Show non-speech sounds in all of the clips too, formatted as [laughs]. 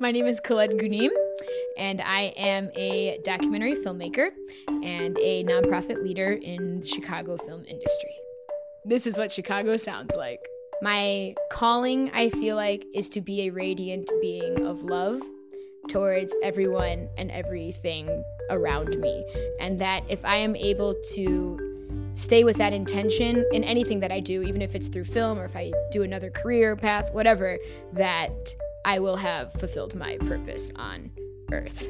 My name is Colette Ghunim, and I am a documentary filmmaker and a nonprofit leader in the Chicago film industry. This is what Chicago sounds like. My calling, I feel like, is to be a radiant being of love towards everyone and everything around me. And that if I am able to stay with that intention in anything that I do, even if it's through film or if I do another career path, whatever, that I will have fulfilled my purpose on earth.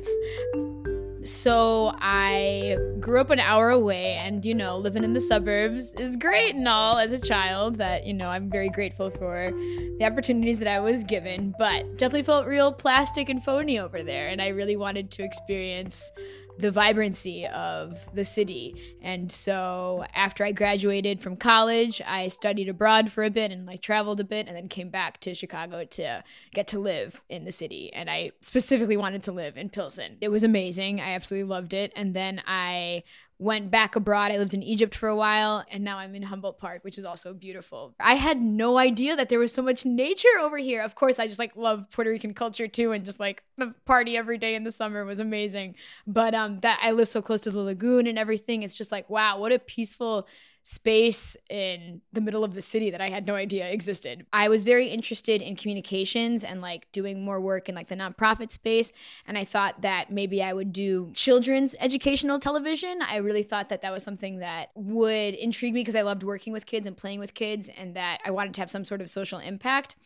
So I grew up an hour away, and you know, living in the suburbs is great and all as a child. That you know, I'm very grateful for the opportunities that I was given, but definitely felt real plastic and phony over there, and I really wanted to experience the vibrancy of the city. And so after I graduated from college, I studied abroad for a bit and like traveled a bit and then came back to Chicago to get to live in the city. And I specifically wanted to live in Pilsen. It was amazing. I absolutely loved it. And then I went back abroad. I lived in Egypt for a while, and now I'm in Humboldt Park, which is also beautiful. I had no idea that there was so much nature over here. Of course, I just like love Puerto Rican culture too, and just like the party every day in the summer was amazing. But um, that I live so close to the lagoon and everything, it's just like wow, what a peaceful space in the middle of the city that I had no idea existed. I was very interested in communications and like doing more work in like the nonprofit space. And I thought that maybe I would do children's educational television. I really thought that that was something that would intrigue me because I loved working with kids and playing with kids and that I wanted to have some sort of social impact.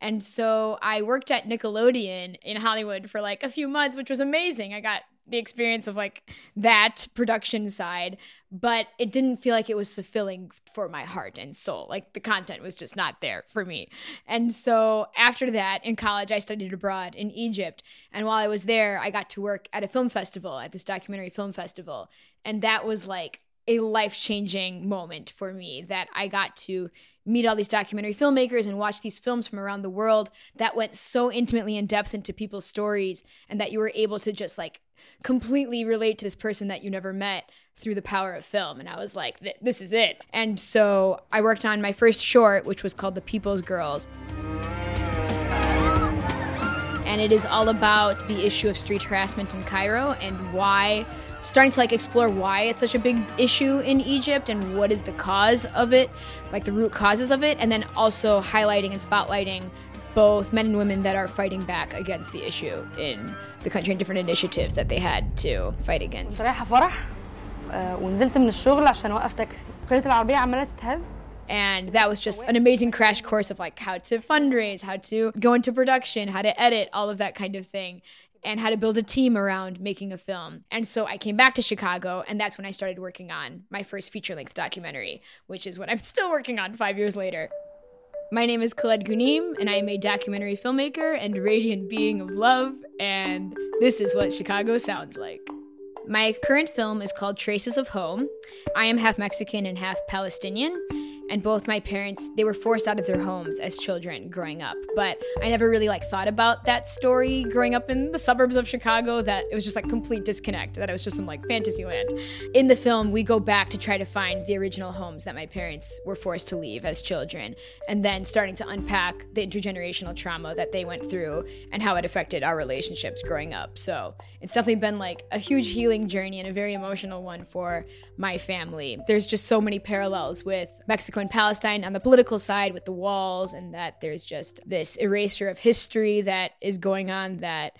And so I worked at Nickelodeon in Hollywood for like a few months, which was amazing. I got the experience of like that production side, but it didn't feel like it was fulfilling for my heart and soul. Like the content was just not there for me. And so after that, in college, I studied abroad in Egypt. And while I was there, I got to work at a film festival, at this documentary film festival. And that was like a life changing moment for me that I got to meet all these documentary filmmakers and watch these films from around the world that went so intimately in depth into people's stories and that you were able to just like completely relate to this person that you never met through the power of film. And I was like, this is it. And so I worked on my first short, which was called The People's Girls And it is all about the issue of street harassment in Cairo and why starting to like explore why it's such a big issue in Egypt and what is the cause of it, like the root causes of it, and then also highlighting and spotlighting both men and women that are fighting back against the issue in the country and different initiatives that they had to fight against. رايحه فرح ونزلت من الشغل عشان اوقف تاكسي كانت العربيه عماله تتهز and that was just an amazing crash course of like how to fundraise, how to go into production, how to edit, all of that kind of thing and how to build a team around making a film. And so I came back to Chicago, and that's when I started working on my first feature length documentary, which is what I'm [laughs] still working on five years later. My name is Colette Ghunim, and I am a documentary filmmaker and radiant being of love, and this is what Chicago sounds like. My current film is called Traces of Home. I am half Mexican and half Palestinian and both my parents they were forced out of their homes as children growing up. But i never really like thought about that story growing up in the suburbs of chicago that it was just like complete disconnect that it was just some like fantasy land. In the film we go back to try to find the original homes that my parents were forced to leave as children and then starting to unpack the intergenerational trauma that they went through and how it affected our relationships growing up. So it's definitely been like a huge healing journey and a very emotional one for my family. There's just so many parallels with mexico Palestine on the political side with the walls, and that there's just this erasure of history that is going on that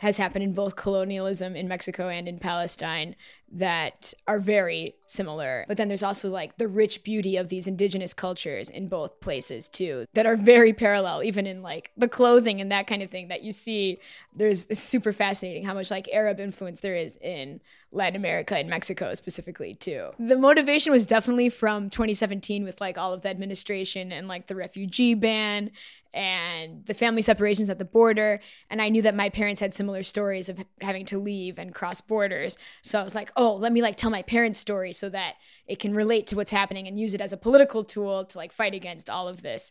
has happened in both colonialism in Mexico and in Palestine that are very similar. But then there's also like the rich beauty of these indigenous cultures in both places too that are very parallel, even in like the clothing and that kind of thing that you see. There's it's super fascinating how much like Arab influence there is in Latin America and Mexico specifically too. The motivation was definitely from 2017 with like all of the administration and like the refugee ban and the family separations at the border. And I knew that my parents had similar stories of having to leave and cross borders. So I was like, oh, let me like tell my parents' story so that it can relate to what's happening and use it as a political tool to like fight against all of this.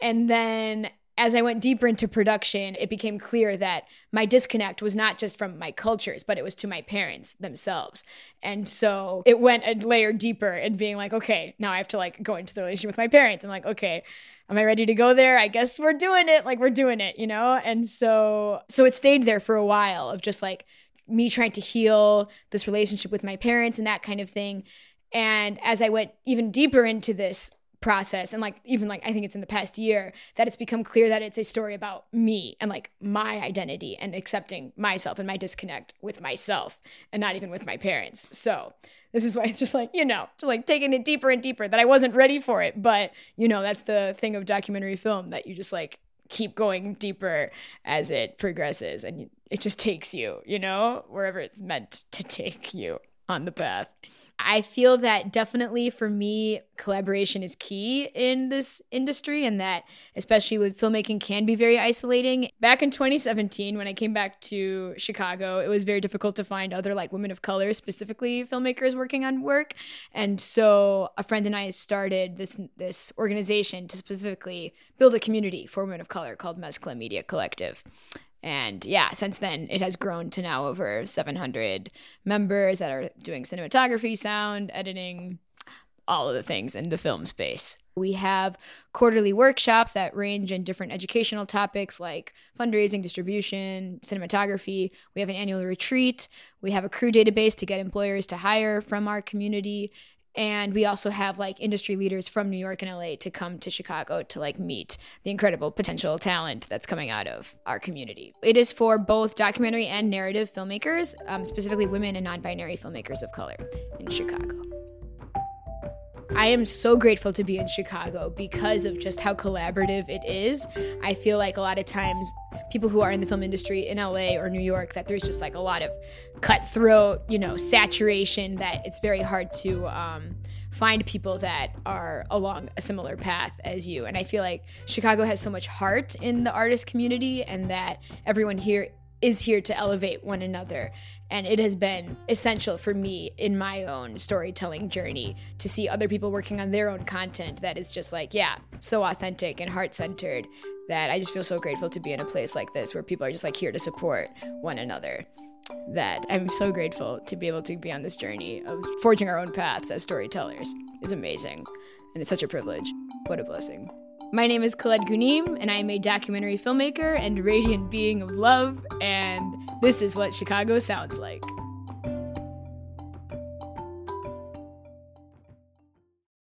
And then as I went deeper into production, it became clear that my disconnect was not just from my cultures, but it was to my parents themselves. And so it went a layer deeper and being like, okay, now I have to like go into the relationship with my parents. I'm like, okay, am I ready to go there? I guess we're doing it. Like we're doing it, you know? And so so it stayed there for a while of just like me trying to heal this relationship with my parents and that kind of thing. And as I went even deeper into this process and like even like I think it's in the past year that it's become clear that it's a story about me and like my identity and accepting myself and my disconnect with myself and not even with my parents. So this is why it's just like, you know, just like taking it deeper and deeper that I wasn't ready for it. But, you know, that's the thing of documentary film that you just like keep going deeper as it progresses and it just takes you, you know, wherever it's meant to take you on the path. I feel that definitely for me, collaboration is key in this industry, and that especially with filmmaking can be very isolating. Back in 2017, when I came back to Chicago, it was very difficult to find other like women of color, specifically filmmakers working on work. And so a friend and I started this this organization to specifically build a community for women of color called Mezcla Media Collective. And yeah, since then it has grown to now over 700 members that are doing cinematography, sound, editing, all of the things in the film space. We have quarterly workshops that range in different educational topics like fundraising, distribution, cinematography. We have an annual retreat. We have a crew database to get employers to hire from our community and we also have like industry leaders from New York and LA to come to Chicago to like meet the incredible potential talent that's coming out of our community. It is for both documentary and narrative filmmakers, um, specifically women and non binary filmmakers of color in Chicago. I am so grateful to be in Chicago because of just how collaborative it is. I feel like a lot of times people who are in the film industry in LA or New York that there's just like a lot of cutthroat, you know, saturation that it's very hard to um, find people that are along a similar path as you. And I feel like Chicago has so much heart in the artist community and that everyone here is here to elevate one another. And it has been essential for me in my own storytelling journey to see other people working on their own content that is just like, yeah, so authentic and heart centered that I just feel so grateful to be in a place like this where people are just like here to support one another. That I'm so grateful to be able to be on this journey of forging our own paths as storytellers is amazing. And it's such a privilege. What a blessing. My name is Colette Ghunim, and I am a documentary filmmaker and radiant being of love, and this is what Chicago sounds like.